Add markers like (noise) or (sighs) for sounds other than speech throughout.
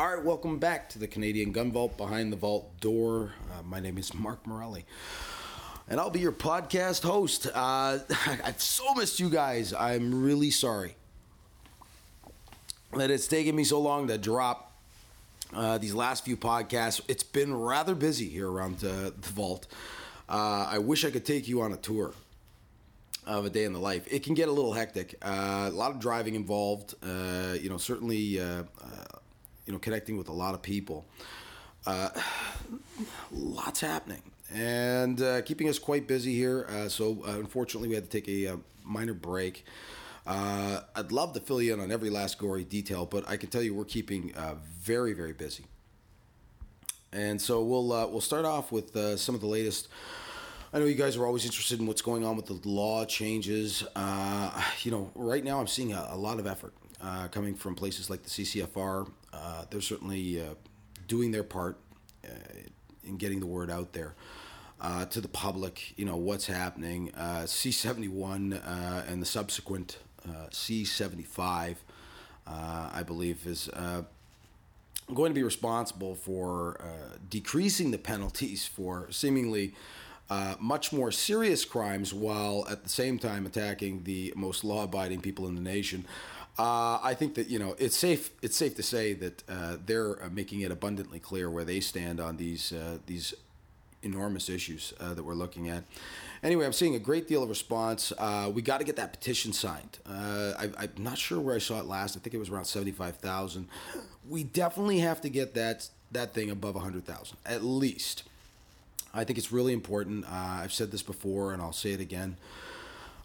All right, welcome back to the Canadian Gun Vault behind the vault door. Uh, my name is Mark Morelli, and I'll be your podcast host. Uh, (laughs) I've so missed you guys. I'm really sorry that it's taken me so long to drop uh, these last few podcasts. It's been rather busy here around the vault. Uh, I wish I could take you on a tour of a day in the life. It can get a little hectic. Uh, a lot of driving involved. Uh, you know, certainly uh, uh, you know, connecting with a lot of people. Uh, (sighs) lots happening and uh, keeping us quite busy here. Uh, so, uh, unfortunately, we had to take a, a uh, minor break. Uh, I'd love to fill you in on every last gory detail, but I can tell you we're keeping very, very busy. And so we'll we'll start off with some of the latest. I know you guys are always interested in what's going on with the law changes. you know, right now I'm seeing a, a lot of effort coming from places like the CCFR. Uh, they're certainly uh, doing their part uh, in getting the word out there. Uh, to the public, you know what's happening. Uh, C71 and the subsequent C75, I believe, is going to be responsible for decreasing the penalties for seemingly uh, much more serious crimes while at the same time attacking the most law-abiding people in the nation. Uh, I think that you know it's safe. It's safe to say that uh, they're uh, making it abundantly clear where they stand on these uh, these enormous issues uh, that we're looking at. Anyway, I'm seeing a great deal of response. we got to get that petition signed. I, I'm not sure where I saw it last. I think it was around seventy-five thousand. We definitely have to get that that thing above hundred thousand at least. I think it's really important. Uh, I've said this before, and I'll say it again.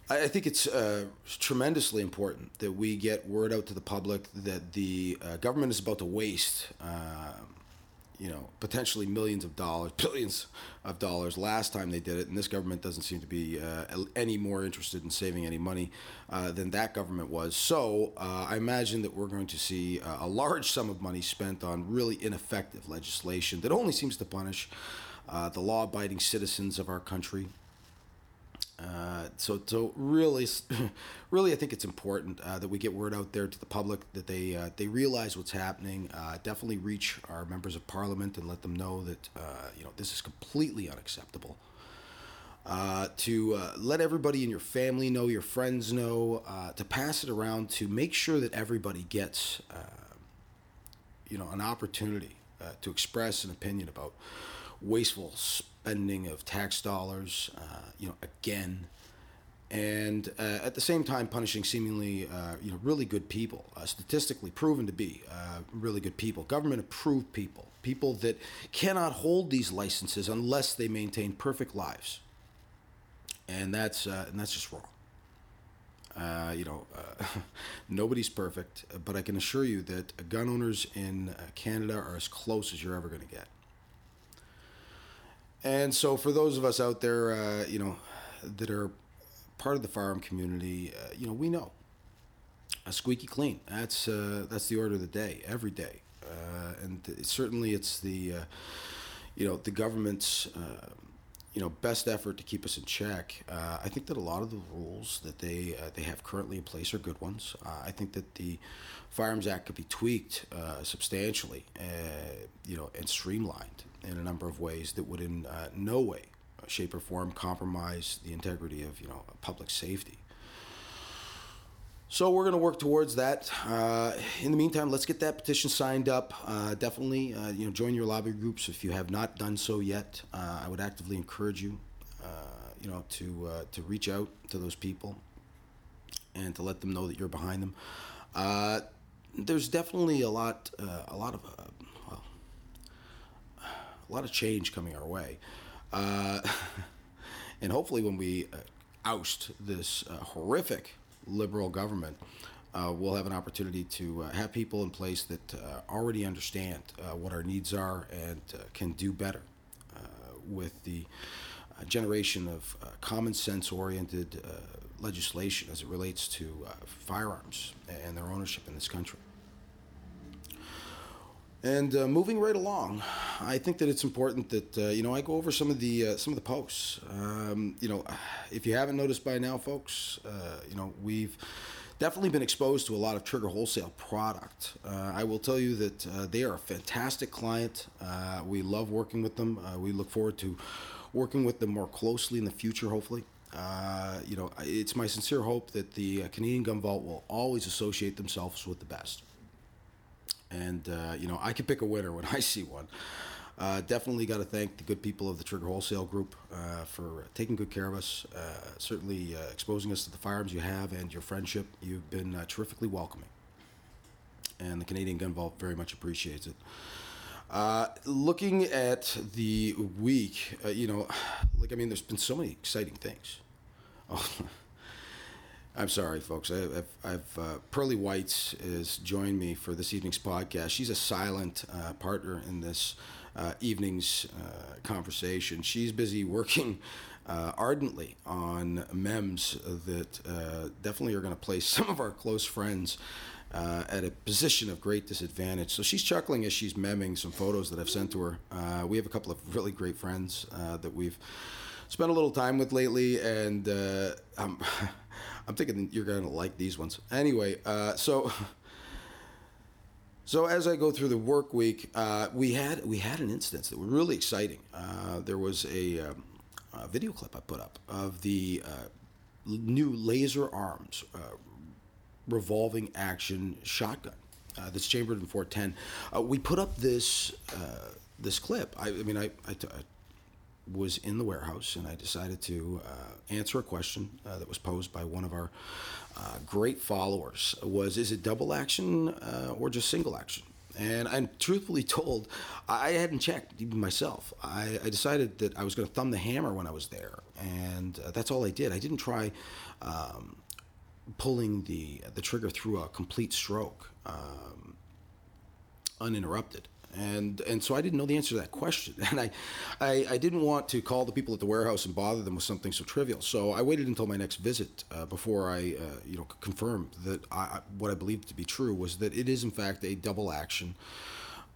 I think it's uh, tremendously important that we get word out to the public that the uh, government is about to waste, uh, you know, potentially millions of dollars, (laughs) billions of dollars. Last time they did it, and this government doesn't seem to be uh, any more interested in saving any money uh, than that government was. So uh, I imagine that we're going to see a large sum of money spent on really ineffective legislation that only seems to punish the law abiding citizens of our country. Uh, so, so really, (laughs) really, I think it's important uh, that we get word out there to the public that they uh, they realize what's happening. Uh, definitely reach our members of parliament and let them know that uh, you know this is completely unacceptable. Uh, to let everybody in your family know, your friends know, to pass it around, to make sure that everybody gets you know an opportunity to express an opinion about wasteful spending of tax dollars, uh, you know, again, and uh, at the same time punishing seemingly, uh, you know, really good people, uh, statistically proven to be uh, really good people, government approved people, people that cannot hold these licenses unless they maintain perfect lives, and that's uh, and that's just wrong. Uh, you know, uh, (laughs) nobody's perfect, but I can assure you that gun owners in Canada are as close as you're ever going to get. And so, for those of us out there, uh, you know, that are part of the firearm community, uh, you know, we know a squeaky clean. That's uh, that's the order of the day every day, uh, and certainly it's the uh, you know the government's uh, you know best effort to keep us in check. Uh, I think that a lot of the rules that they uh, they have currently in place are good ones. Uh, I think that the Firearms Act could be tweaked substantially, you know, and streamlined in a number of ways that would in uh, no way, uh, shape, or form compromise the integrity of you know public safety. So we're going to work towards that. Uh, in the meantime, let's get that petition signed up. Uh, definitely, uh, you know, join your lobby groups if you have not done so yet. Uh, I would actively encourage you, you know, to to reach out to those people and to let them know that you're behind them. there's definitely a lot, a lot of well, a lot of change coming our way. Uh, (laughs) and hopefully, when we uh, oust this uh, horrific liberal government, uh, we'll have an opportunity to uh, have people in place that uh, already understand uh, what our needs are and uh, can do better uh, with the generation of common sense oriented legislation as it relates to firearms and their ownership in this country. And uh, moving right along, I think that it's important that uh, you know I go over some of the uh, some of the posts. Um, you know, if you haven't noticed by now, folks, uh, you know we've definitely been exposed to a lot of Trigger Wholesale product. Uh, I will tell you that uh, they are a fantastic client. We love working with them. We look forward to working with them more closely in the future, hopefully. You know, it's my sincere hope that the Canadian Gun Vault will always associate themselves with the best. And, you know, I can pick a winner when (laughs) I see one. Uh, definitely got to thank the good people of the Trigger Wholesale Group uh, for taking good care of us, uh, certainly uh, exposing us to the firearms you have and your friendship. You've been uh, terrifically welcoming. And the Canadian Gun Vault very much appreciates it. Uh, looking at the week, you know, (sighs) like, I mean, there's been so many exciting things. (laughs) Oh, I'm sorry, folks. I, have I've uh, Pearly Whites has joined me for this evening's podcast. She's a silent uh, partner in this uh, evening's uh, conversation. She's busy working uh, ardently on mems that uh, definitely are going to place some of our close friends uh, at a position of great disadvantage. So she's chuckling as she's memming some photos that I've sent to her. Uh, we have a couple of really great friends that we've spent a little time with lately, and I'm, (laughs) I'm thinking you're going to like these ones. Anyway, so. (laughs) So as I go through the work week, uh, we had we had an instance that was really exciting. Uh, there was a, um, a, video clip I put up of the uh, new Laser Arms uh, revolving action shotgun uh, that's chambered in 410. Uh, we put up this this clip. I, I mean, I, I, t- I was in the warehouse and I decided to uh, answer a question uh, that was posed by one of our uh, great followers. Was is it double action uh, or just single action? And I'm truthfully (laughs) told I hadn't checked even myself. I, I decided that I was going to thumb the hammer when I was there and uh, that's all I did. I didn't try um, pulling the the trigger through a complete stroke um, uninterrupted and and so I didn't know the answer to that question, (laughs) and I, I, I didn't want to call the people at the warehouse and bother them with something so trivial. So I waited until my next visit uh, before I uh, you know confirmed that I, what I believed to be true was that it is in fact a double action,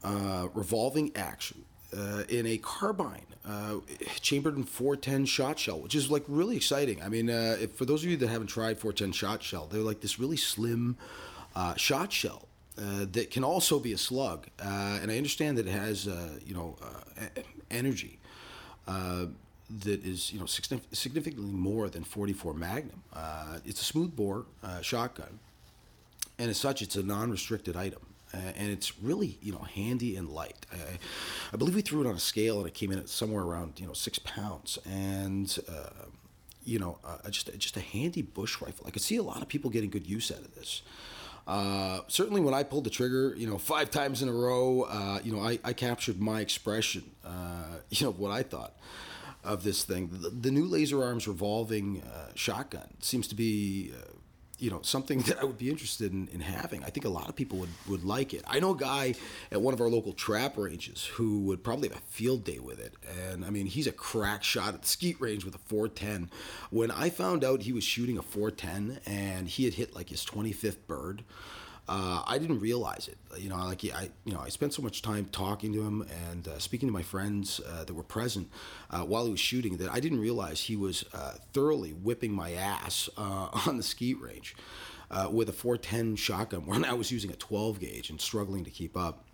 uh, revolving action. Uh, in a carbine, uh, chambered in 410 shot shell, which is like really exciting. I mean, uh, if, for those of you that haven't tried 410 shot shell, they're like this really slim shot shell uh, that can also be a slug. Uh, and I understand that it has, uh, you know, uh, energy uh, that is, you know, significantly more than 44 Magnum. it's a smooth bore shotgun, and as such, it's a non-restricted item. and it's really, you know, handy and light. I, I, believe we threw it on a scale, and it came in at somewhere around, you know, six pounds. And you know, just just a handy bush rifle. I could see a lot of people getting good use out of this. Uh, certainly, when I pulled the trigger, you know, five times in a row, uh, you know, I, I, captured my expression, uh, (laughs) you know, what I thought of this thing. The, the new laser arms revolving uh, shotgun seems to be uh, you know something (laughs) that I would be interested in, in having. I think a lot of people would, would like it. I know a guy at one of our local trap ranges who would probably have a field day with it. And I mean, he's a crack shot at the skeet range with a 410. When I found out he was shooting a 410 and he had hit like his 25th bird, uh, I didn't realize it. You know, like I, you know, I spent so much time talking to him and uh, speaking to my friends uh, that were present uh, while he was shooting that I didn't realize he was uh, thoroughly whipping my ass uh, (laughs) on the skeet range with a 410 shotgun when I was using a 12 gauge and struggling to keep up.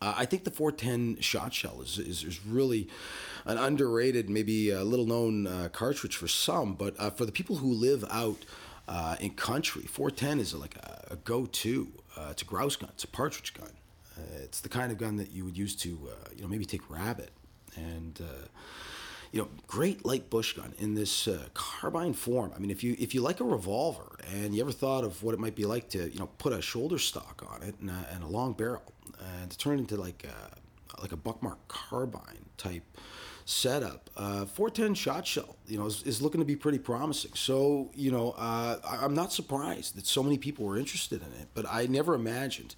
I think the 410 shot shell is, is, is, really an underrated, maybe a little known cartridge for some, but for the people who live out uh, in country, 410 is like a, a go-to. Uh, it's a grouse gun. It's a partridge gun. Uh, it's the kind of gun that you would use to, uh, you know, maybe take rabbit. And uh, you know, great light bush gun in this uh, carbine form. I mean, if you if you like a revolver and you ever thought of what it might be like to, you know, put a shoulder stock on it and a, and a long barrel and to turn it into like a, like a buckmark carbine type setup. Uh, 410 shot shell, you know, is, is, looking to be pretty promising. So, you know, uh, I'm not surprised that so many people were interested in it, but I never imagined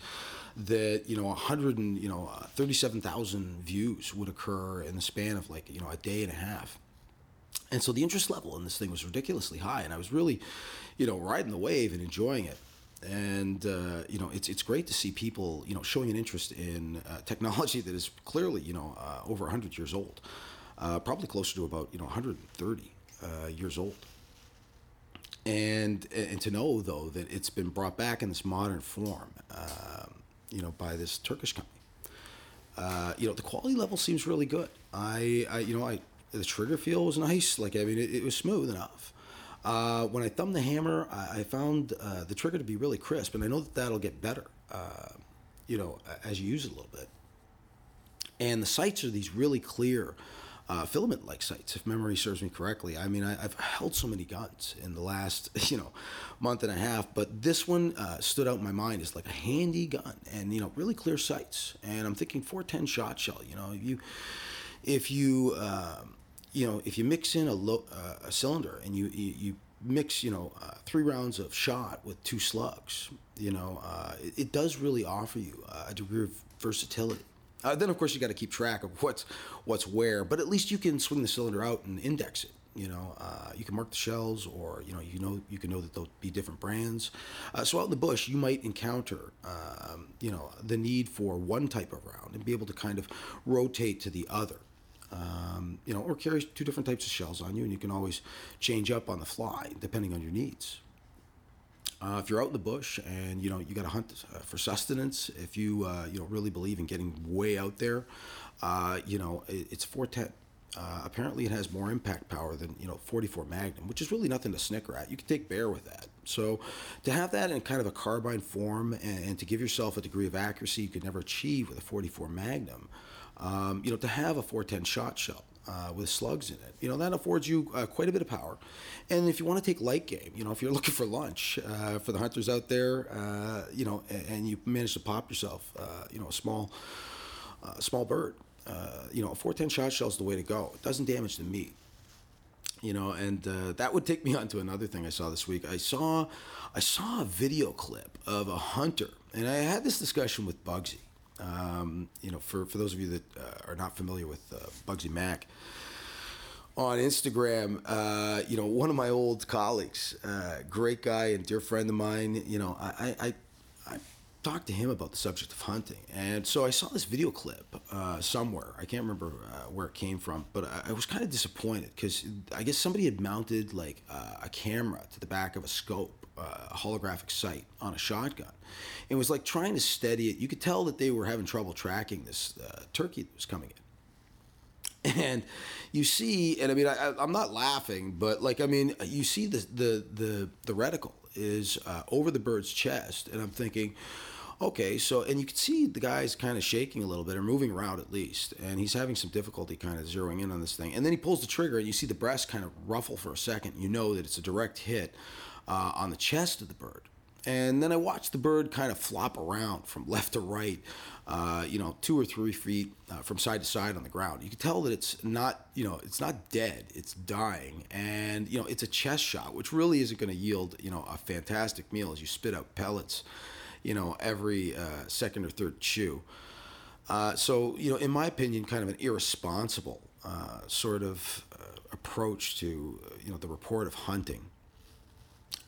that you know 100 and you know uh, 37,000 views would occur in the span of like you know a day and a half. And so the interest level in this thing was ridiculously high, and I was really, you know, riding the wave and enjoying it and uh, you know it's it's great to see people you know showing an interest in uh, technology that is clearly you know uh, over 100 years old uh, probably closer to about you know 130 uh, years old. and and to know though that it's been brought back in this modern form, um, you know, by this Turkish company. Uh, you know, the quality level seems really good. I, I you know, I the trigger feel was nice. Like I mean, it, it was smooth enough. Uh, when I thumbed the hammer, I, I found uh, the trigger to be really crisp, and I know that that'll get better. Uh, you know, as you use it a little bit. And the sights are these really clear, uh, filament-like sights, if memory serves me correctly. I mean, I, have held so many guns in the last, (laughs) you know, month and a half, but this one uh, stood out in my mind as like a handy gun, and you know, really clear sights. And I'm thinking 410 shot shell. You know, if you, if you, um, you know, if you mix in a, low, uh, a cylinder and you, you, you mix, you know, uh, three rounds of shot with two slugs, you know, uh, it, it, does really offer you a degree of versatility. Uh, then, of course, you got to keep track of what's what's where, but at least you can swing the cylinder out and index it. You know, uh, you can mark the shells, or you know, you know, you can know that there'll be different brands. Uh, so out in the bush, you might encounter, um, you know, the need for one type of round and be able to kind of rotate to the other. Um, you know, or carry two different types of shells on you, and you can always change up on the fly depending on your needs. Uh, if you're out in the bush and you know you got to hunt uh, for sustenance, if you uh, you know really believe in getting way out there, uh, you know it, it's 410. Uh, apparently, it has more impact power than you know 44 Magnum, which is really nothing to snicker at. You can take bear with that. So, to have that in kind of a carbine form and, and to give yourself a degree of accuracy you could never achieve with a 44 Magnum, um, you know, to have a 410 shot shell uh, with slugs in it. You know, that affords you uh, quite a bit of power. And if you want to take light game, you know, if you're (laughs) looking for lunch uh, for the hunters out there, uh, you know, and, and, you manage to pop yourself, uh, you know, a small, uh, small bird, you know, a 410 shot shell is the way to go. It doesn't damage the meat. You know, and that would take me (laughs) on to another thing I saw this week. I saw, I saw a video clip of a hunter, and I had this discussion with Bugsy. Um, you know, for, for those of you that uh, are not familiar with uh, Bugsy Mac, on Instagram, uh, you know, one of my old colleagues, uh, great guy and dear friend of mine, you know, I, I, I, talked to him about the subject of hunting. And so I saw this video clip uh, somewhere. I can't remember uh, where it came from, but I, I was kind of disappointed because I guess somebody had mounted like a camera to the back of a scope uh, holographic sight on a shotgun. It was like trying to steady it. You could tell that they were having trouble tracking this uh, turkey that was coming in. And you see, and I mean, I, am not laughing, but like, I mean, you see the the the, the reticle is uh, over the bird's chest, and I'm thinking, okay, so and you can see the guy's kind of shaking a little bit or moving around at least, and he's having some difficulty kind of zeroing in on this thing. And then he pulls the trigger, and you see the breast kind of ruffle for a second. You know that it's a direct hit uh, on the chest of the bird. And then I watched the bird kind of flop around from (laughs) left to right, uh, you know, two or three feet uh, from side to side on the ground. You can tell that it's not, you know, it's not dead, it's dying. And, you know, it's a chest shot, which really isn't going to yield, you know, a fantastic meal as you spit out pellets, you know, every uh, second or third chew. Uh, so, you know, in my opinion, kind of an irresponsible uh, sort of approach to, you know, the report of hunting.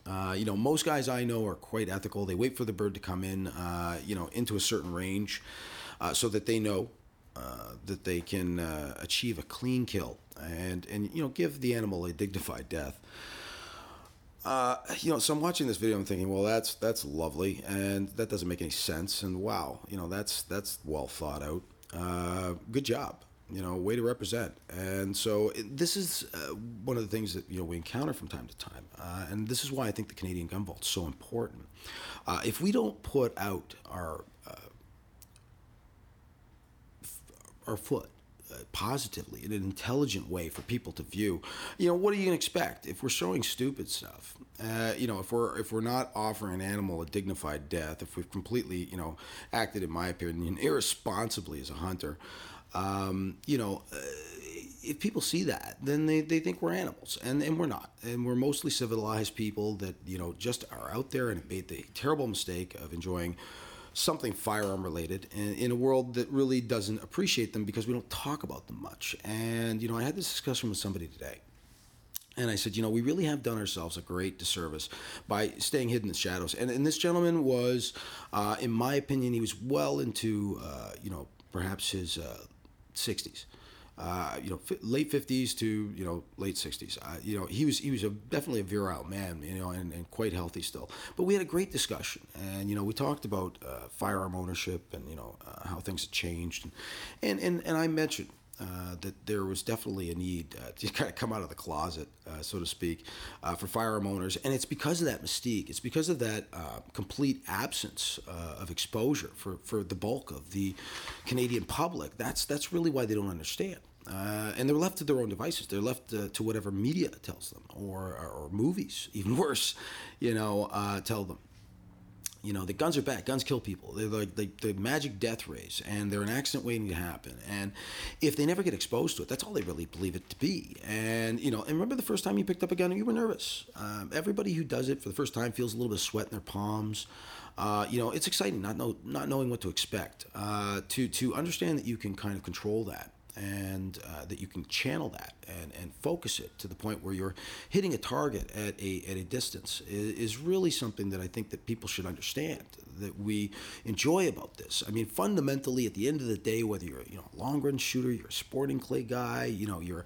Uh, you know, most guys I know are quite ethical. They wait for the bird to come in, uh, you know, into a certain range, uh, so that they know uh, that they can uh, achieve a clean kill and and you know give the animal a dignified death. you know, so I'm watching this video. I'm thinking, well, that's that's lovely, and that doesn't make any sense. And wow, you know, that's that's well thought out. good job you know, way to represent. And so it, this is uh, one of the things that you know we encounter from time to time, uh, and this is why I think the Canadian Gun Vault is so important. Uh, if we don't put out our uh, f- our foot uh, positively in an intelligent way for people to view, you know, what are you gonna expect if we're showing stupid stuff? Uh, you know, if we're if we're not offering an animal a dignified death, if we've completely, you know, acted, in my opinion, irresponsibly as a hunter um, you know, uh, if people see that, then they, they think we're animals, and, and we're not. And we're mostly civilized people that, you know, just are out there and made the terrible mistake of enjoying something firearm related in, in a world that really doesn't appreciate them because we don't talk about them much. And, you know, I had this discussion with somebody today. And I said, you know, we really have done ourselves a great disservice by staying hidden in the shadows. And, and this gentleman was, uh, in my opinion, he was well into, uh, you know, perhaps his uh, 60s. uh, you know, late 50s to you know late 60s. Uh, you know, he was he was a, definitely a virile man, you know, and, and quite healthy still. But we had a great discussion, and you know, we talked about uh, firearm ownership and you know uh, how things had changed, and and and, and I mentioned. Uh, that there was definitely a need uh, to (laughs) kind of come out of the closet, uh, so to speak, uh, for firearm owners, and it's because of that mystique. It's because of that uh, complete absence uh, of exposure for, for the bulk of the Canadian public. That's that's really why they don't understand. And they're left to their own devices. They're left to, to whatever media tells them, or, or, or movies, even (laughs) worse, you know, tell them. You know, the guns are bad. Guns kill people. They're like the, the magic death rays, and they're an accident waiting to happen. And if they never get exposed to it, that's all they really believe it to be. And you know, and remember the first time you picked up a gun, and you were nervous. Um, everybody who does it for the first time feels a little bit of sweat in their palms. Uh, you know, it's exciting not know not knowing what to expect. Uh, to to understand that you can kind of control that and uh, that you can channel that and, and focus it to the point where you're hitting a target at a, at a distance is, is really something that I think that people should understand that we enjoy about this. I mean, fundamentally, at the end of the day, whether you're you know a long run shooter, you're a sporting clay guy, you know you're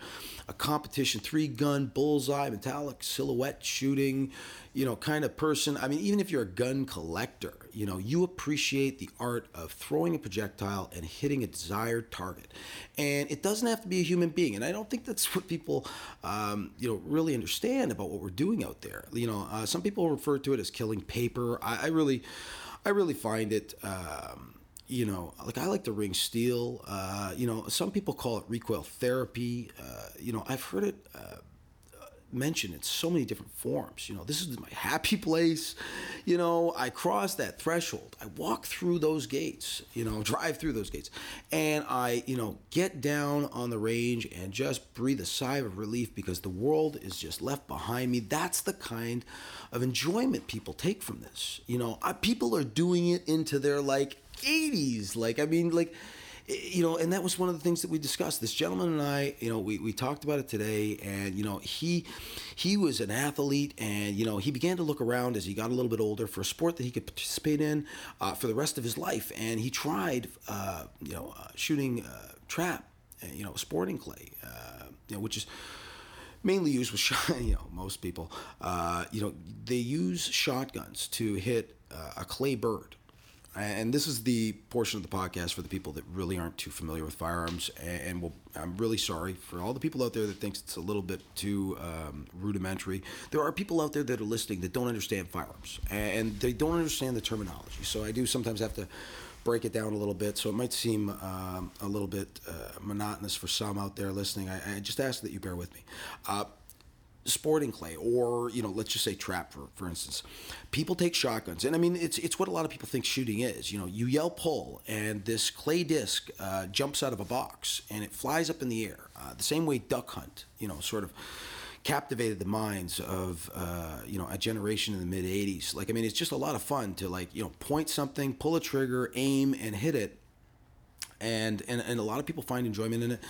a competition three gun bullseye metallic silhouette shooting, you know kind of person. I mean, even if you're a gun collector, you know you appreciate the art of throwing a projectile and hitting a desired target, and it doesn't have to be a human being. And I don't think that's (laughs) what people um, you know really understand about what we're doing out there. You know, uh, some people refer to it as killing paper. I, I really I really find it. Um, you know, like I like to ring steel. Uh, you know, some people call it recoil therapy. Uh, you know, I've heard it uh, mentioned in so many different forms. You know, this is my happy place. You know, I cross that threshold. I walk through those gates, you know, (laughs) drive through those gates. And I, you know, get down on the range and just breathe a sigh of relief because the world is just left behind me. That's the kind of enjoyment people take from this. You know, I, people are doing it into their like 80s. Like, I mean, like, you know, and that was one of the things that we discussed. This gentleman and I, you know, we, we talked about it today, and you know, he he was an athlete, and you know, he began to look around as he got a little bit older for a sport that he could participate in uh, for the rest of his life, and he tried, uh, you know, uh, shooting uh, trap, uh, you know, sporting clay, uh, you know, which is mainly used with (laughs) shot. You know, most people, you know, they use shotguns to hit a clay bird and this is the portion of the podcast for the people that really aren't too familiar with firearms and will i'm really sorry for all the people out there that thinks it's a little bit too um, rudimentary. There are people out there that are listening that don't understand firearms and they don't understand the terminology. So i do sometimes have to break it down a little bit. So it might seem um, a little bit uh, monotonous for some out there listening. I, I, just ask that you bear with me. Uh, sporting clay or you know let's just say trap for, for instance. People take shotguns and i mean it's it's what a lot of people think shooting is. You know you yell pull and this clay disc uh, jumps out of a box and it flies up in the air uh, the same way duck hunt you know sort of captivated the minds of uh, you know a generation in the mid 80s like i mean it's just a lot of fun to like you know point something pull a trigger aim and hit it. And and, and a lot of people find enjoyment in it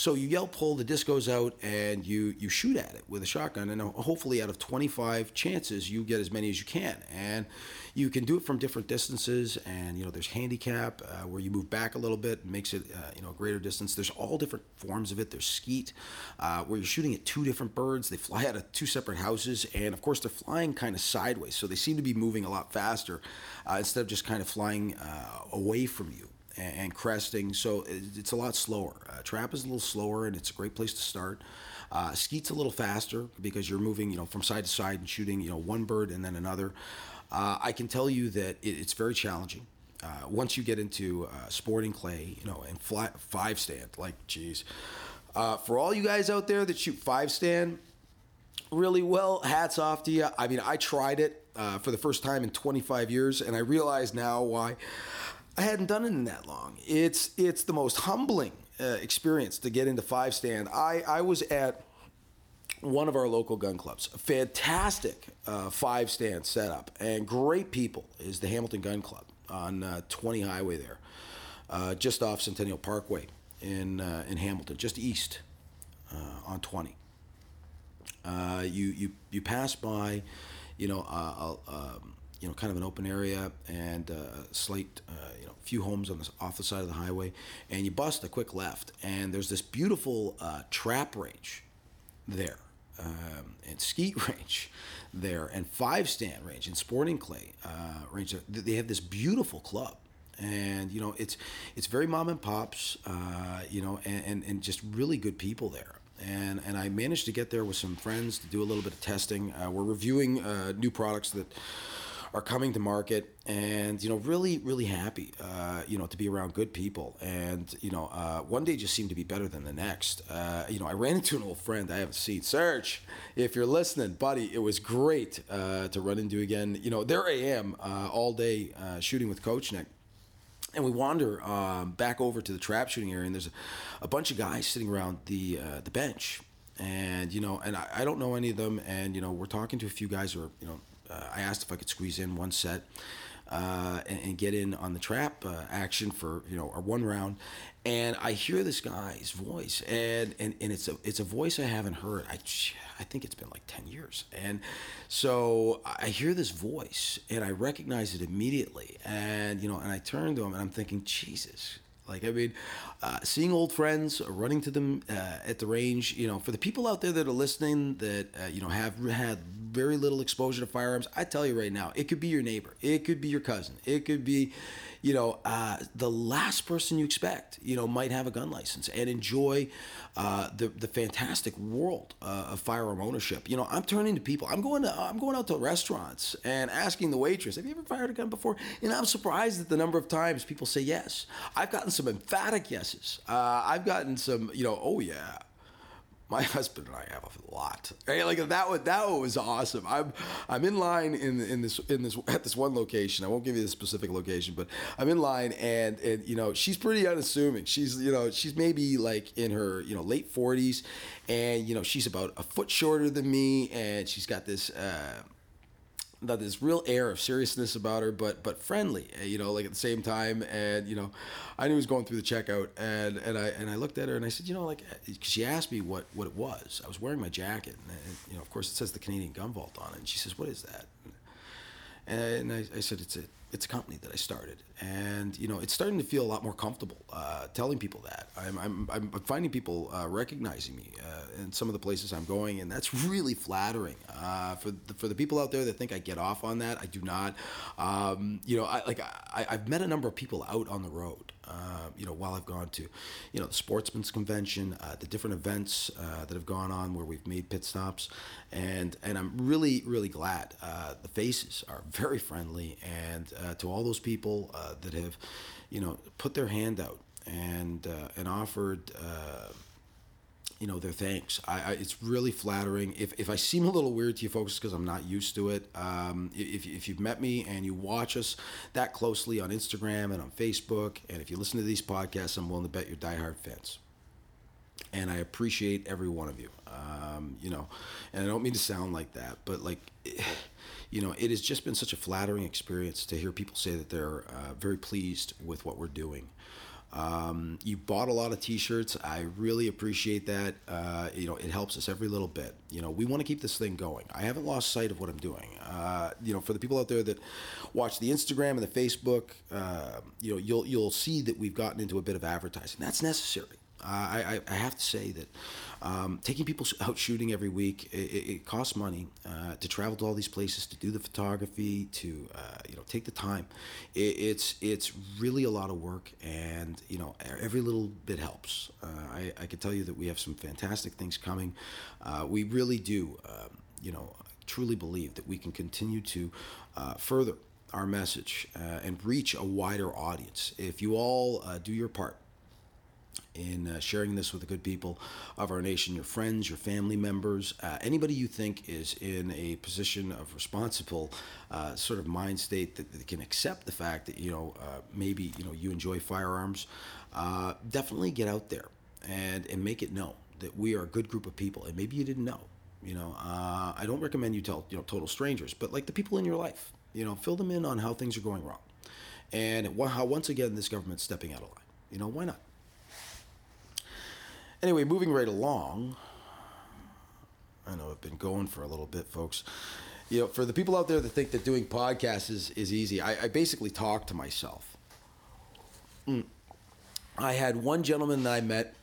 so you yell pull, the disc goes out, and you you shoot at it with a shotgun, and hopefully out of 25 chances, you get as many as you can, and you can do it from different distances. And you know, there's handicap uh, where you move back a little bit, makes it uh, you know a greater distance. There's all different forms of it. There's skeet uh, where you're shooting at two different birds. They fly out of two separate houses, and of course they're flying kind of sideways, so they seem to be moving a lot faster uh, instead of just kind of flying uh, away from you and, and cresting. So it's a lot slower. Uh, trap is a little slower, and it's a great place to start. Uh, skeet's a little faster because you're moving, you know, from side to side and shooting, you know, one bird and then another. Uh, I can tell you that it, it's very challenging. Uh, once you get into uh, sporting clay, you know, and five stand, like, geez. Uh, for all you guys out there that shoot five stand really well, hats off to you. I mean, I tried it uh, for the first time in 25 years, and I realize now why I hadn't done it in that long. It's it's the most humbling uh, experience to get into five stand. I I was at one of our local gun clubs, a fantastic uh, five stand setup, and great people is the Hamilton Gun Club on uh, 20 Highway there, uh, just off Centennial Parkway in uh, in Hamilton, just east uh, on 20. you you you pass by, you know, um, you know, kind of an open area and uh, a slight, uh, you know, few homes on the off the side of the highway, and you bust a quick left, and there's this beautiful uh, trap range there, um, and skeet (laughs) range there, and five stand range and sporting clay uh, range. They have this beautiful club and you know it's it's very mom and pops uh, you know and, and, and just really good people there and and I managed to get there with some friends to do a little bit of testing. Uh, we're reviewing uh, new products that are coming to market, and you know, really, really happy, uh, you know, to be around good people. And you know, uh, one day just seemed to be better than the next. Uh, you know, I ran into an old friend I haven't seen, Serge. If you're listening, buddy, it was great uh, to run into again. You know, there I am all day shooting with Coach Nick and we wander um, back over to the trap shooting area, and there's a, a bunch of guys sitting around the uh, the bench, and you know, and I, I, don't know any of them, and you know, we're talking to a few guys who are, you know, uh, I asked if I could squeeze in one set. Uh, and, and, get in on the trap uh, action for you know our one round, and I hear this guy's voice, and, and, and it's a it's a voice I haven't heard. I I think it's been like ten years, and so I hear this voice, and I recognize it immediately, and you know, and I turn to him, and I'm thinking, Jesus. Like I mean, uh, seeing old friends, running to them uh, at the range. You know, for the people out there that are listening, that uh, you know have had very little exposure to firearms, I tell you right now, it could be your neighbor, it could be your cousin, it could be, you know, uh, the last person you expect, you know, might have a gun license and enjoy uh, the the fantastic world uh, of firearm ownership. You know, I'm turning to people. I'm going to I'm going out to restaurants and asking the waitress, "Have you ever fired a gun before?" And I'm surprised at the number of times people say yes. I've gotten some emphatic yeses. Uh, I've gotten some, you know, oh yeah my (laughs) husband and I have a lot. Right? Like that was that was awesome. I'm I'm in line in in this in this (laughs) at this one location. I won't give you the specific location, but I'm in line and and you know she's pretty unassuming. She's you know she's maybe like in her you know late 40s, and you know she's about a foot shorter than me, and she's got this. Uh, that this real air of seriousness about her, but but friendly, eh, you know, like at the same time. And you know, I knew he was going through the checkout, and and I and I looked at her and I said, you know, like eh, she asked me what what it was. I was wearing my jacket, and, and you know, of course, it says the Canadian Gun Vault on it. And she says, what is that? And I, I said, it's a it's a company that I started, and you know, it's starting to feel a lot more comfortable uh, telling people that. I'm, I'm, I'm finding people uh, recognizing me uh, in some of the places I'm going, and that's really flattering uh, for the, for the people out there that think I get off on that. I do not. Um, you know, I like I, I've met a number of people out on the road uh, you know, while I've gone to, you know, the Sportsman's Convention, uh, the different events uh, that have gone on where we've made pit stops, and and I'm really really glad. Uh, the faces are very friendly, and uh, to all those people that have, you know, put their hand out and and offered you know their thanks. I, I, it's really flattering. If, if I seem a little weird to you folks because I'm not used to it, um, if, if you've met me and you watch us that closely on Instagram and on Facebook, and if you listen to these podcasts, I'm willing to bet you're diehard fans. And I appreciate every one of you. Um, you know, and I don't mean to sound like that, but like, (sighs) you know, it has just been such a flattering experience to hear people say that they're uh, very pleased with what we're doing. Um, you bought a lot of T-shirts. I really appreciate that. Uh, you know, it helps us every little bit. You know, we want to keep this thing going. I haven't lost sight of what I'm doing. Uh, you know, for the people out there that watch the Instagram and the Facebook, uh, you know, you'll you'll see that we've gotten into a bit of advertising. That's necessary. I, I, have to say that um, taking people out shooting every week, it, it costs money uh, to travel to all these places, to do the photography, to uh, you know take the time. It, it's it's really a lot of work, and you know every little bit helps. Uh, I, I can tell you that we have some fantastic things coming. Uh, we really do, um, you know, truly believe that we can continue to uh, further our message uh, and reach a wider audience. If you all do your part in uh, sharing this with the good people of our nation, your friends, your family members, uh, anybody you think is in a position of responsible uh, sort of mind state that, that, can accept the fact that you know uh, maybe you know you enjoy firearms. Uh, definitely get out there and and make it known that we are a good group of people, and maybe you didn't know. You know, uh, I don't recommend you tell you know total strangers, but like the people in your life. You know, fill them in on how things are going wrong, and how once again this government's stepping out of line. You know, why not? Anyway, moving right along. I know I've been going for a little bit, folks. you know, for the people out there that think that doing podcasts is, is easy, I, I basically talk to myself. Mm. I had one gentleman that I met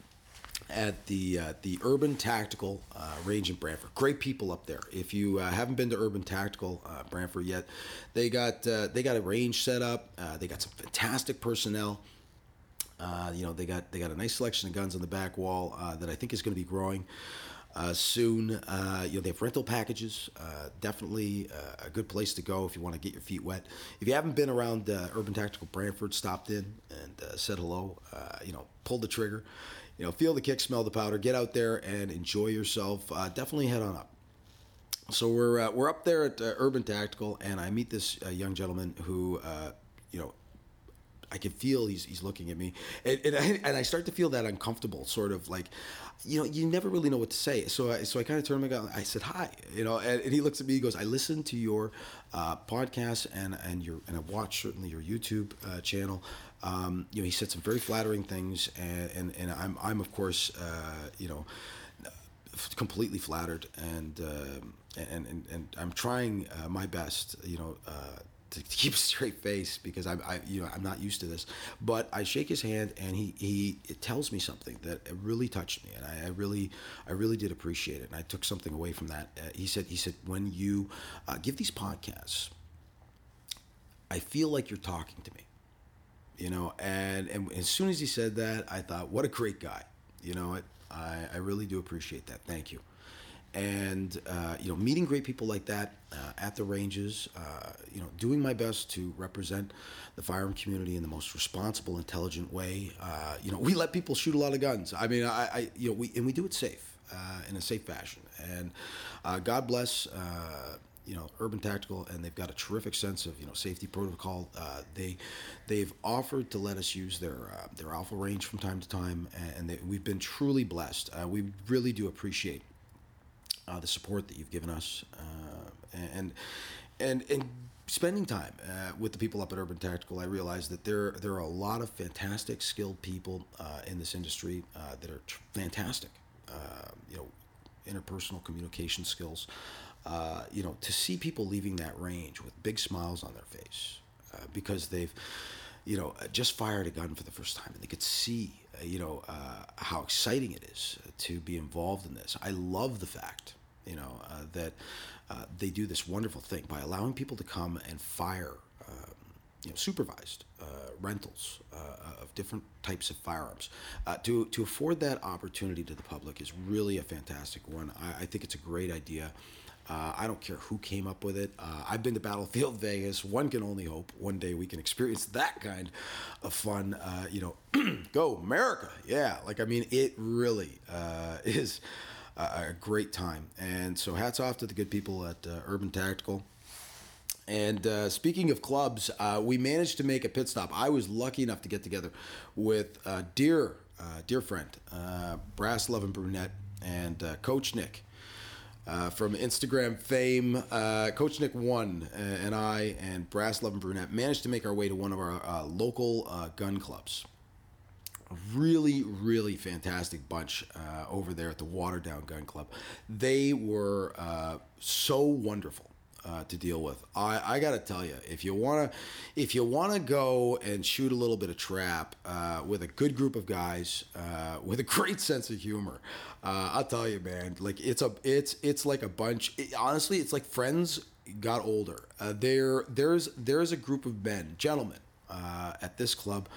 at the uh, the Urban Tactical uh, Range in Brantford. Great people up there. If you uh, haven't been to Urban Tactical uh, Brantford yet, they got uh, they got a range set up. Uh, they got some fantastic personnel. You know, they got they got a nice selection of guns on the back wall that I think is going to be growing. soon, you know they have rental packages. definitely a good place to go if you want to get your feet wet. If you haven't been around Urban Tactical Brantford, stopped in and said hello. you know, pulled the trigger you know, feel the kick, smell the powder, get out there and enjoy yourself. Uh, definitely head on up. So we're uh, we're up there at uh, Urban Tactical, and I meet this uh, young gentleman who, uh, you know, I can feel he's, he's looking at me, and, and, I, and I start to feel that uncomfortable, sort of like, you know, you never really know what to say. So I, so I kind of turned him I said hi, you know, and, and, he looks at me. He goes, "I listened to your uh, podcast and and your and I watched certainly your YouTube uh, channel. Um, you know, he said some very flattering things, and and, and I'm I'm of course, uh, you know, completely flattered, and uh, and, and and I'm trying uh, my best, you know." To keep a straight face because I'm, I, you know, I'm not used to this. But I shake his hand, and he, he tells me something that really touched me, and I, I really, I really did appreciate it, and I took something away from that. Uh, he said, he said, when you uh, give these podcasts, I feel like you're talking to me. You know and and as soon as he said that i thought what a great guy. You know i i really do appreciate that. Thank you and uh, you know meeting great people like that uh, at the ranges uh, you know doing my best to represent the firearm community in the most responsible intelligent way. Uh, you know we let people shoot a lot of guns. I mean i, I you know we and we do it safe uh, in a safe fashion. And uh, god bless you know urban tactical and they've got a terrific sense of you know safety protocol. Uh, they they've offered to let us use their uh, their alpha range from time to time and they, we've been truly blessed. Uh, we really do appreciate uh, the support that you've given us uh, and and and spending time uh, with the people up at urban tactical i realized that there there are a lot of fantastic skilled people in this industry that are tr- fantastic you know interpersonal communication skills. Uh, you know, to see people leaving that range with big smiles on their face uh, because they've, you know, just fired a gun for the first time and they could see, uh, you know, uh, how exciting it is to be involved in this. I love the fact, you know, uh, that they do this wonderful thing by allowing people to come and fire. Um, you know, supervised rentals of different types of firearms. to, to afford that opportunity to the public is really a fantastic one. I, I think it's a great idea. Uh, I don't care who came up with it. Uh, I've been to Battlefield (laughs) Vegas. One can only hope one day we can experience that kind of fun. Uh, you know, (clears throat) go America! Yeah, like I mean, it really uh, (laughs) is a, great time. And so, hats off to the good people at uh, Urban Tactical. And uh, speaking of clubs, we managed to make a pit stop. I was lucky enough to get together with dear, dear friend, Brass Love and Brunette, and Coach Nick. Uh, from Instagram fame, uh, Coach Nick One uh, and I and Brass Love and Brunette managed to make our way to one of our uh, local uh, gun clubs. A really, really fantastic bunch over there at the Waterdown Gun Club. They were so wonderful uh, to deal with. I, I got to tell you, if you wanna, if you wanna go and shoot a little bit of trap uh, with a good group of guys uh, with a (laughs) great sense of humor, uh, I'll tell you, man. Like it's a, it's it's like a bunch. It, honestly, it's like friends got older. Uh, there, there's there's a group of men, gentlemen, uh, at this club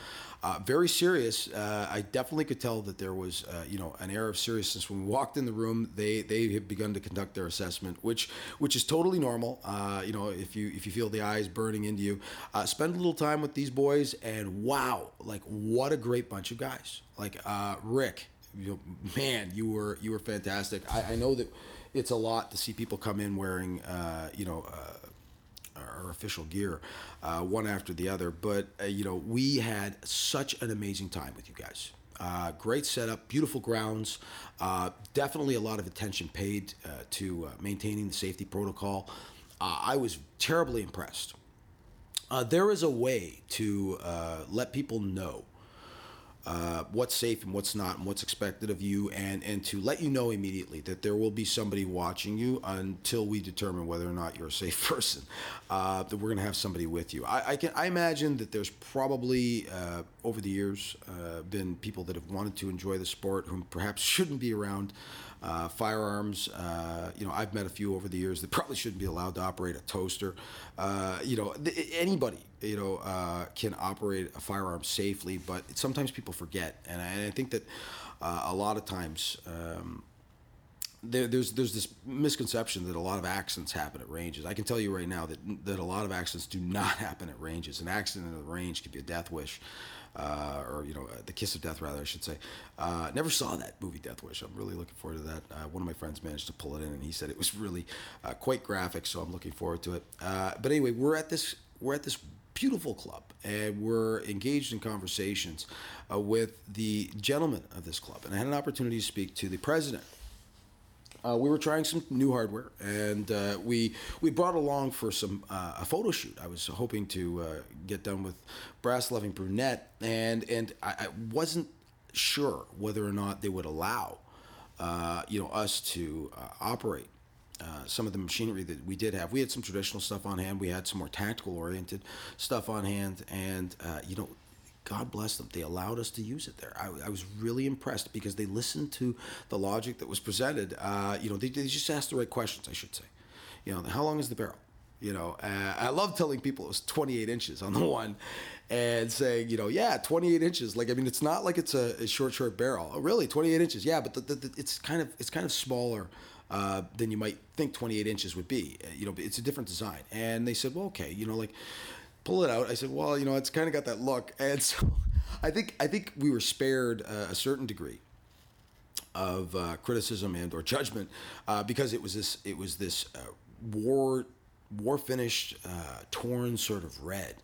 uh, very serious. Uh, I definitely could tell that there was, uh, you know, an air of seriousness when we walked in the room. They they had begun to conduct their assessment, which which is totally normal. Uh, you know, if you if you feel the eyes burning into you, uh, spend a little time with these boys, and wow, like what a great bunch of guys. Like uh, Rick, you know, man, you were you were fantastic. I, I, know that it's a lot to see people come in wearing, you know our official gear, uh, one after the other. But uh, you know, we had such an amazing time with you guys. Uh, great setup, beautiful grounds. Uh, definitely a lot of attention paid uh, to uh, maintaining the safety protocol. I was terribly impressed. there is a way to let people know uh, what's safe and what's not and what's expected of you. And and to let you know immediately that there will be somebody watching you until we determine whether or not you're a safe (laughs) person uh, that we're to have somebody with you. I, I, can I imagine that there's probably uh, over the years uh, been people that have wanted to enjoy the sport who perhaps shouldn't be around uh, firearms, uh, you know, I've met a few over the years that probably shouldn't be allowed to operate a toaster. Uh, you know, th- anybody, you know, uh, can operate a firearm safely, but sometimes people forget, and I, and I think that uh, a lot of times. Um, there, there's there's this misconception that a lot of accidents happen at ranges. I can tell you right now that that a lot of accidents do not (laughs) happen at ranges. An accident at a range could be a death wish uh, or you know, uh, the Kiss of Death, rather, I should say. Uh, never saw that movie, Death Wish. I'm really looking forward to that. Uh, one of my friends managed to pull it in, and he said it was really uh, quite graphic, so I'm looking forward to it. Uh, but anyway, we're at this we're at this beautiful club, and we're engaged in conversations with the gentleman of this club, and I had an opportunity to speak to the president uh, we were trying some new hardware, and uh, we we brought along for some uh, a photo shoot. I was hoping to uh, get done with Brass Loving Brunette, and and I, I, wasn't sure whether or not they would allow uh, you know us to uh, operate. some of the machinery that we did have, we had some traditional stuff on hand. We had some more tactical oriented stuff on hand, and you know, God bless them. They allowed us to use it there. I, I, was really impressed because they listened to the logic that was presented. Uh, you know, they, they, just asked the right questions, I should say. You know, how long is the barrel? You know, uh, I love telling people it was 28 inches on the one and saying, you know, yeah, 28 inches. Like, I mean, it's not like it's a, a short, short barrel. Oh, really? 28 inches? Yeah, but the, the, the, it's kind of it's kind of smaller uh, than you might think 28 inches would be. Uh, you know, it's a different design. And they said, well, okay, you know, like pull it out. I said, well, you know, it's kind of got that look, and (laughs) so I think I think we were spared uh, a certain degree of uh, criticism and or judgment uh, because it was this it was this uh, war war finished uh, torn sort of red.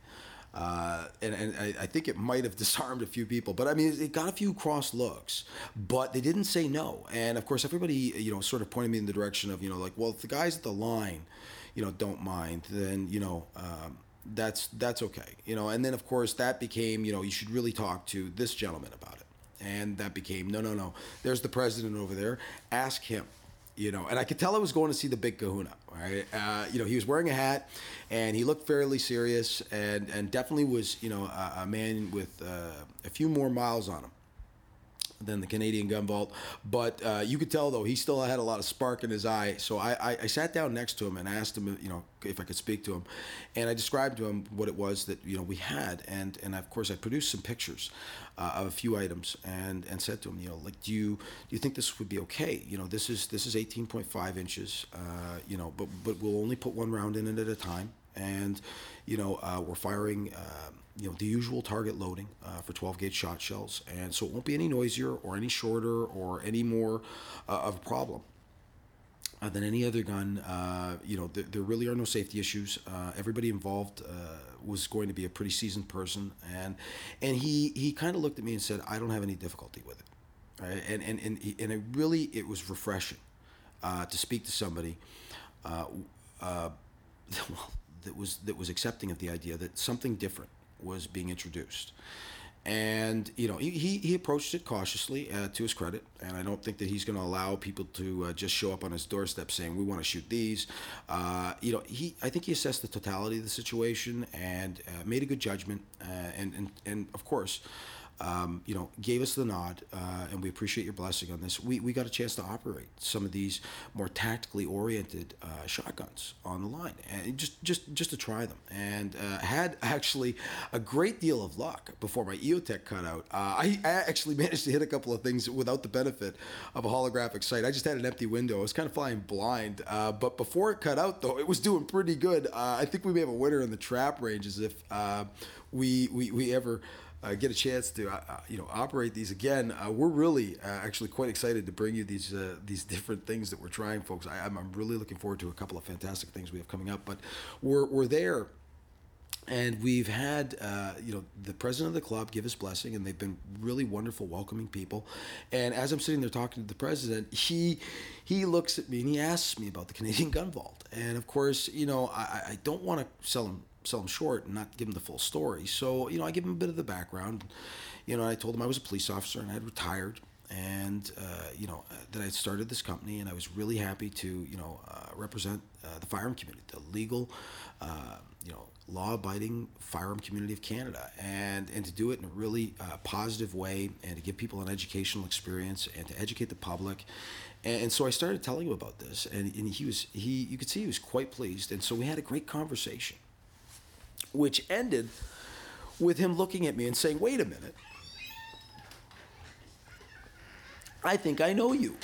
Uh, and, and I, I, think it might have (laughs) disarmed a few people, but I mean, it got a few cross looks, but they didn't say no. And of course, everybody, you know, sort of pointed me in the direction of, you know, like, well, if the guys at the line, you know, don't mind, then, you know, um, that's that's okay you know? And then of course that became you know you should really talk to this gentleman about it. And that became no no no there's the president over there. Ask him you know? And i could tell i was going to see the big kahuna right? Uh, you know he was wearing a hat and he looked fairly serious and and definitely was you know a, a man with uh, a few more miles on him than the Canadian gun vault. But uh, you could tell though he still had a lot of spark in his eye. So I, I, I, sat down next to him and asked him, you know, if I could speak to him, and I described to him what it was that you know we had, and and of course I produced some pictures uh, of a few items, and and said to him, you know, like do you do you think this would be okay? You know, this is this is 18.5 inches, uh, you know, but but we'll only put one round in it at a time, and you know uh, we're firing uh, you know the usual target loading uh, for 12 gauge shot shells, and so it won't be any noisier or any shorter or any more uh, of a problem. Uh, than any other gun, uh, you know, th- there really are no safety issues. Uh, everybody involved uh, was going to be a pretty seasoned person, and and he he kind of looked at me and said, "I don't have any difficulty with it," right? and and and he, and it really it was refreshing to speak to somebody. (laughs) that was that was accepting of the idea that something different was being introduced. And you know he, he, he approached it cautiously uh, to his credit, and I don't think that he's going to allow people to uh, just show up on his doorstep saying we want to shoot these. Uh, you know he I think he assessed the totality of the situation and uh, made a good judgment, uh, and and and of course um, you know, gave us the nod, uh, and we appreciate your blessing on this. We, we got a chance to operate some of these more tactically oriented uh, shotguns on the line, and just just just to try them, and uh, had actually a great deal of luck before my EOTech cut out. Uh, I, I, actually (laughs) managed to hit a couple of things without the benefit of a holographic sight. I just had an empty window. I was kind of flying blind, uh, but before it cut out, though, it was doing pretty good. Uh, I think we may have a winner in the trap ranges if we, we we ever uh, get a chance to uh, uh, you know operate these again, uh, we're really uh, actually quite excited to bring you these uh, these different things that we're trying, folks. I, am really looking forward to a couple of fantastic things we have coming up. But we're we're there. And we've had, you know, the president of the club give his blessing, and they've been really wonderful, welcoming people. And as I'm sitting there talking to the president, he he looks at me and he asks me about the Canadian Gun Vault. And of course, you know, I, I don't want to sell him sell him short and not give him the full story. So, you know, I give him a bit of the background. you know, I told him I was a police officer and I had retired, and uh, you know that I started this company, and I was really happy to you know uh, represent uh, the firearm community, the legal, uh, you know, law-abiding firearm community of Canada, and and to do it in a really uh, positive way, and to give people an educational experience, and to educate the public. And, and so I started telling him about this, and, and he was he you could see he was quite pleased, and so we had a great conversation, which ended with him looking at me and saying, "Wait a minute." I think I know you.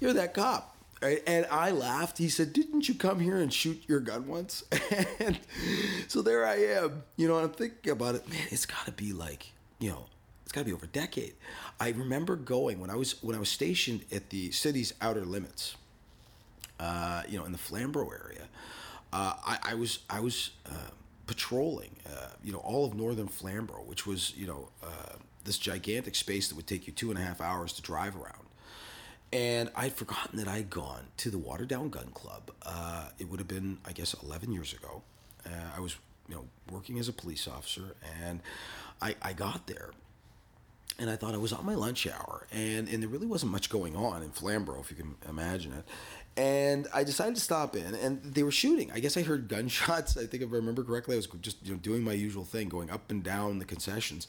You're that cop. And I laughed. He said, Didn't you come here and shoot your gun once? (laughs) and so there I am, you know, I'm thinking about it. Man, it's got to be like, you know, it's got to be over a decade. I remember going when I was when I was stationed at the city's outer limits, uh, you know, in the Flamborough area. Uh, I, I, was I was uh, patrolling, uh, you know, all of northern Flamborough, which was you know uh, this gigantic space that would take you two and a half hours to drive around. And I'd forgotten that I'd gone to the Waterdown Gun Club. It would have been, I guess, 11 years ago. I was, you know, working as a police officer, and I, I got there, and I thought I was on my lunch hour, and, and there really wasn't much going on in Flamborough, if you can imagine it. And I decided to stop in, and they were shooting. I guess I heard gunshots. I think if I remember correctly, I was just you know doing my usual thing, going up and down the concessions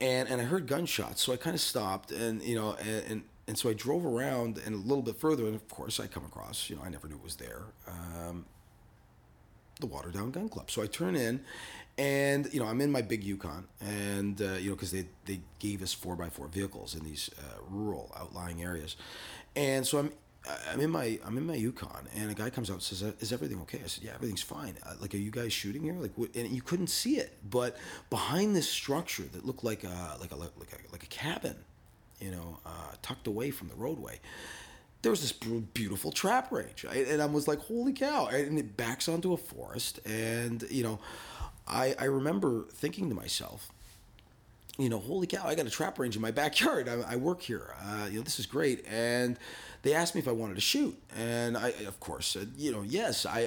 and and I heard gunshots, so I kind of stopped, and you know, and, and, and so I drove around and a little bit further, and of course I come across, you know, I never knew it was there, um, the Waterdown Gun Club. So I turn in, and you know, I'm in my big Yukon, and uh, you know, because they they gave us four by four vehicles in these uh, rural outlying areas, and so I'm I'm in my I'm in my Yukon, and a guy comes out and says, "Is everything okay?" I said, "Yeah, everything's fine." Uh, like, are you guys shooting here? Like, what? and you couldn't see it, but behind this structure that looked like a like a like a, like a cabin, you know, uh, tucked away from the roadway, there was this beautiful trap range, and I was like, "Holy cow!" And it backs onto a forest, and you know, I I remember thinking to myself, you know, holy cow, I got a trap range in my backyard. I, I work here. Uh, you know, this is great. And they asked me if I wanted to shoot. And I, of course, said, you know, yes, I,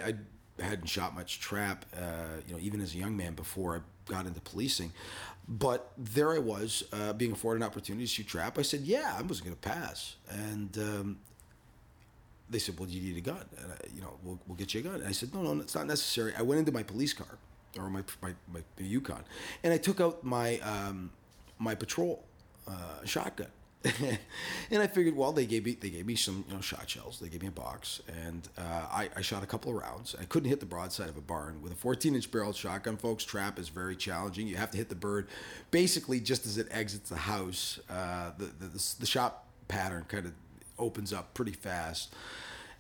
I hadn't shot much trap, uh, you know, even as a young man before I got into policing. But there I was, uh, being afforded an opportunity to shoot trap. I said, yeah, I wasn't going to pass. And um, they said, well, do you need a gun? And I, you know, we'll, we'll get you a gun. And I said, no, no, it's not necessary. I went into my police car or my my, my, Yukon, and I took out my um, my patrol uh, shotgun. (laughs) and I figured, well, they gave me they gave me some you know shot shells. They gave me a box, and uh, I, I shot a couple of rounds. I couldn't hit the broadside of a barn with a 14 inch barrel shotgun. Folks, trap is very challenging. You have to hit the bird basically just as it exits the house. Uh, the, the the shot pattern kind of opens up pretty fast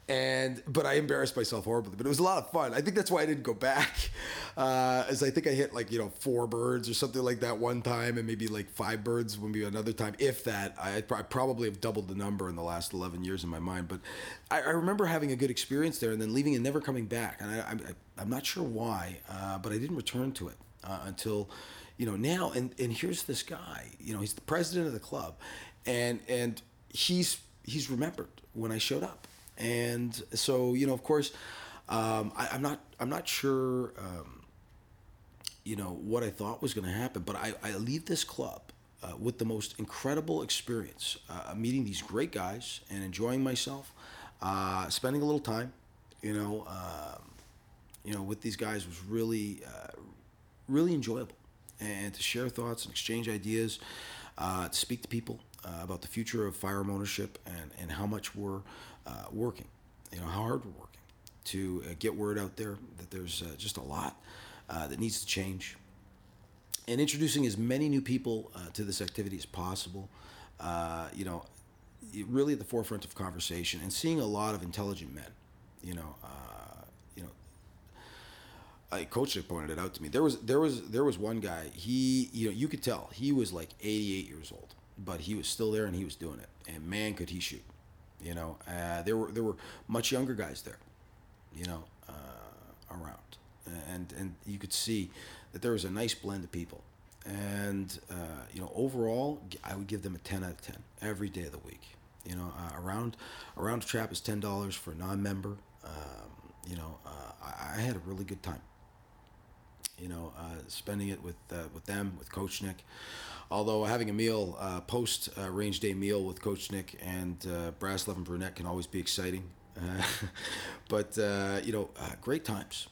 and but I embarrassed myself horribly. But it was a lot of fun. I think that's why I didn't go back, (laughs) uh, as I think I hit like you know four birds or something like that one time, and maybe like five birds maybe another time, if that. I, I probably have doubled the number in the last eleven years in my mind. But I, I remember having a good experience there, and then leaving and never coming back. And I, am not sure why, uh, but I didn't return to it uh, until you know now. And and here's this guy. You know, he's the president of the club, and and he's he's remembered when I showed up and so you know, of course, um, I, am not I'm not sure. Um, you know what I thought was going to happen, but I, I leave this club uh, with the most incredible experience, uh, meeting these great guys and enjoying myself, uh, spending a little time, you know, um, you know, with these guys was really, uh, really enjoyable, and to share thoughts and exchange ideas, uh, to speak to people uh, about the future of firearm ownership and, and how much we're uh, working, you know, how hard we're working to uh, get word out there that there's uh, just a lot uh, that needs to change. And introducing as many new people uh, to this activity as possible, you know, really at the forefront of conversation and seeing a lot of intelligent men, you know, you know, a coach had pointed it out to me. There was there was there was one guy. He you know you could tell he was like 88 years old, but he was still there and he was doing it. And man, could he shoot! You know, uh, there were there were much younger guys there, you know, uh, around, and and you could see that there was a nice blend of people. And uh, you know, overall, I would give them a ten out of ten every day of the week. You know, uh, around around trap is ten dollars for a non-member. Um, you know, uh, I, I had a really good time. You know, uh, spending it with uh, with them, with Coach Nick. Although having a meal uh, post uh, range day meal with Coach Nick and uh, Brass Levin Brunette can always be exciting, (laughs) but uh, you know, great times,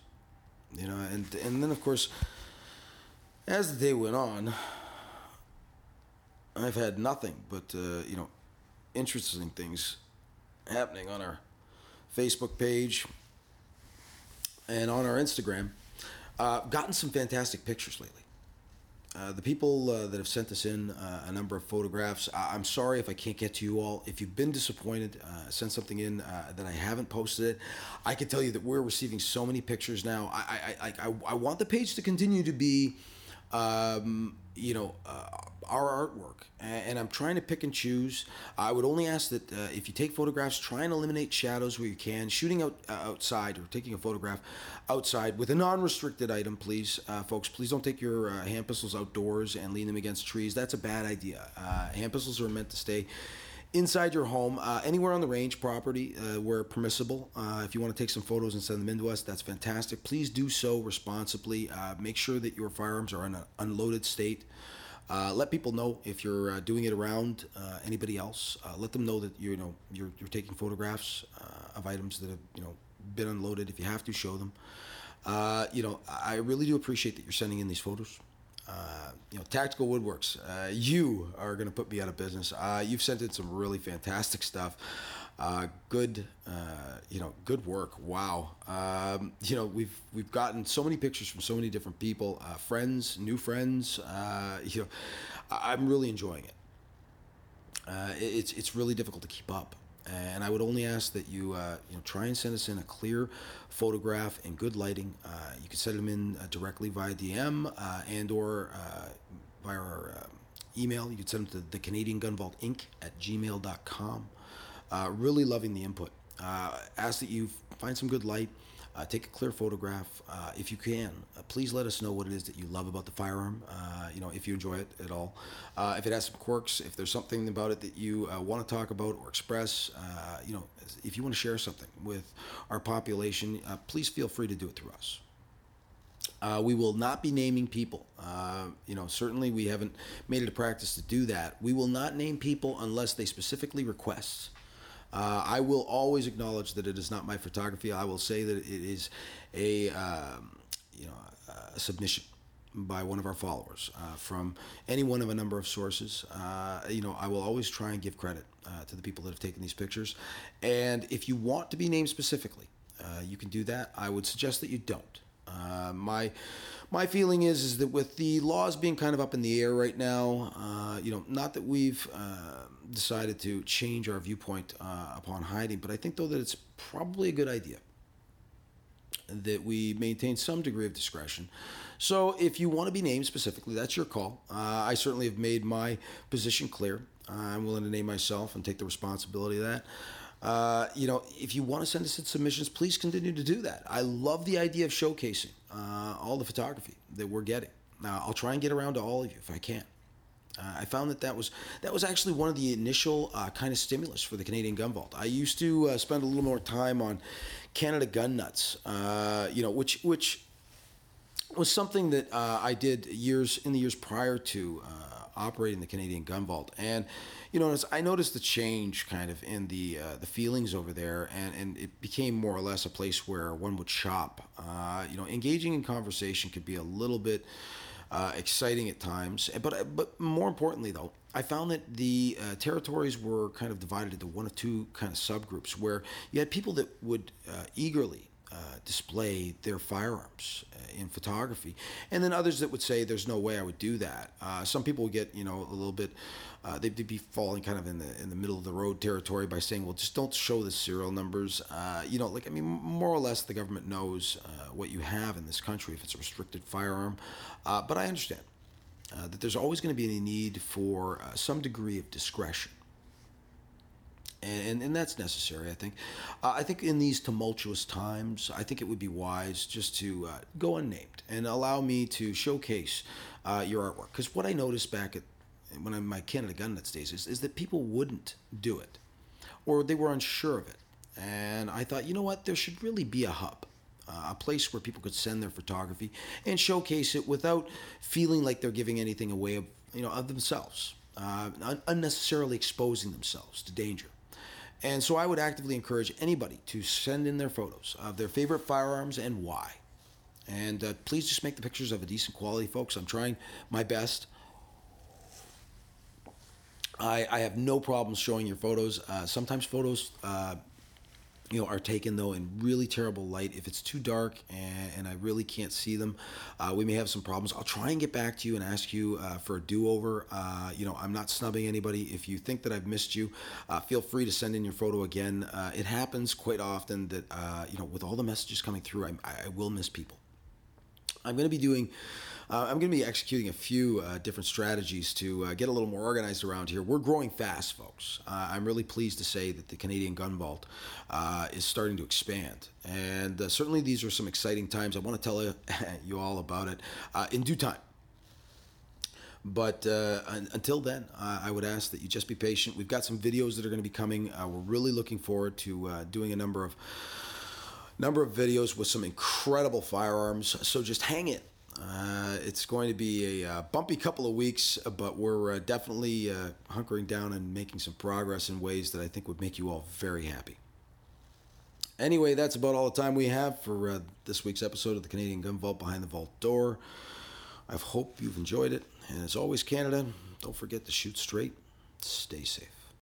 you know, and and then of course, as the day went on, I've had nothing but you know, interesting things happening on our Facebook page and on our Instagram. Uh, gotten some fantastic pictures lately. Uh, the people uh, that have sent us in uh, a number of photographs, I- I'm sorry if I can't get to you all. If you've been disappointed, uh, send something in uh, that I haven't posted it. I can tell you that we're receiving so many pictures now. I I, I, I, I want the page to continue to be, um, you know, our artwork, and I'm trying to pick and choose. I would only ask that uh, if you take photographs, try and eliminate shadows where you can. Shooting out uh, outside or taking a photograph outside with a non-restricted item, please, uh, folks. Please don't take your uh, hand pistols outdoors and lean them against trees. That's a bad idea. Uh, hand pistols are meant to stay inside your home, uh, anywhere on the range property uh, where permissible. Uh, if you want to take some photos and send them in to us, that's fantastic. Please do so responsibly. Uh, make sure that your firearms are in an unloaded state. Uh, let people know if you're uh, doing it around uh, anybody else. Uh, let them know that you know you're, you're taking photographs uh, of items that have you know been unloaded. If you have to, show them. Uh, you know, I really do appreciate that you're sending in these photos. You know, Tactical Woodworks, you are going to put me out of business. You've sent in some really fantastic stuff. Uh, good, uh, you know, good work. Wow. Um, you know, we've we've gotten so many pictures from so many different people, uh, friends, new friends. Uh, (laughs) you know, I- I'm really enjoying it. Uh, it's it's really difficult to keep up. And I would only ask that you uh, you know try and send us in a clear photograph in good lighting. You can send them in directly via DM and or via our uh, email. You can send them to the Canadian Gun Vault Inc. at gmail.com. Uh, really loving the input. Uh, ask that you find some good light. Uh, take a clear photograph uh, if you can. Uh, please let us know what it is that you love about the firearm. Uh, you know, if you enjoy it at all. Uh, if it has some quirks, if there's something about it that you uh, want to talk about or express, you know, if you want to share something with our population, please feel free to do it through us. Uh, we will not be naming people. Uh, you know, certainly we haven't made it a practice to do that. We will not name people unless they specifically request. Uh, I will always acknowledge that it is not my photography. I will say that it is a um, you know a submission by one of our followers uh, from any one of a number of sources. Uh, you know, I will always try and give credit uh, to the people that have taken these pictures. And if you want to be named specifically, uh, you can do that. I would suggest that you don't. Uh, my my feeling is is that with the laws being kind of up in the air right now, uh, you know, not that we've uh, decided to change our viewpoint uh, upon hiding, but I think though that it's probably a good idea that we maintain some degree of discretion. So if you want to be named specifically, that's your call. Uh, I certainly have made my position clear. I'm willing to name myself and take the responsibility of that. Uh, you know, if you want to send us in submissions, please continue to do that. I love the idea of showcasing uh, all the photography that we're getting. Now, I'll try and get around to all of you if I can. Uh, I found that that was that was actually one of the initial uh, kind of stimulus for the Canadian Gun Vault. I used to uh, spend a little more time on Canada Gun Nuts, uh, you know, which which was something that uh, I did years in the years prior to uh, operating the Canadian Gun Vault, and you know, I noticed the change kind of in the uh, the feelings over there, and and it became more or less a place where one would shop. Uh, you know, engaging in conversation could be a little bit uh, exciting at times, but but more importantly though, I found that the uh, territories were kind of divided into one or two kind of subgroups where you had people that would uh, eagerly uh, display their firearms uh, in photography, and then others that would say, "There's no way I would do that." Uh, some people would get, you know, a little bit. Uh, they'd be falling kind of in the in the middle of the road territory by saying, "Well, just don't show the serial numbers." Uh, you know, like I mean, more or less, the government knows what you have in this country if it's a restricted firearm. But I understand that there's always going to be a need for some degree of discretion and, and, and that's necessary. I think. Uh, I think in these tumultuous times, I think it would be wise just to uh, go unnamed and allow me to showcase uh, your artwork. Because what I noticed back at when I'm my Canada Gun Nuts days is, is that people wouldn't do it, or they were unsure of it. And I thought, you know what, there should really be a hub. uh, a place where people could send their photography and showcase it without feeling like they're giving anything away of you know of themselves, uh, unnecessarily exposing themselves to danger. And so I would actively encourage anybody to send in their photos of their favorite firearms and why. And uh, please just make the pictures of a decent quality, folks. I'm trying my best. I, I have no problems showing your photos. Uh, sometimes photos, uh, you know, are taken though in really terrible light. If it's too dark and, and I really can't see them, uh, we may have some problems. I'll try and get back to you and ask you uh, for a do-over. Uh, you know, I'm not snubbing anybody. If you think that I've missed you, uh, feel free to send in your photo again. it happens quite often that you know, with all the messages coming through, I, I will miss people. I'm going to be doing. Uh, I'm going to be executing a few uh, different strategies to uh, get a little more organized around here. We're growing fast, folks. Uh, I'm really pleased to say that the Canadian Gun Vault uh, is starting to expand. And uh, certainly these are some exciting times. I want to tell (laughs) you, all about it in due time. But until then, I would ask that you just be patient. We've got some videos that are going to be coming. we're really looking forward to doing a number of number of videos with some incredible firearms. So just hang it. Uh, it's going to be a uh, bumpy couple of weeks, but we're uh, definitely uh, hunkering down and making some progress in ways that I think would make you all very happy. Anyway, that's about all the time we have for uh, this week's episode of the Canadian Gun Vault Behind the Vault Door. I hope you've enjoyed it. And as always, Canada, don't forget to shoot straight, stay safe.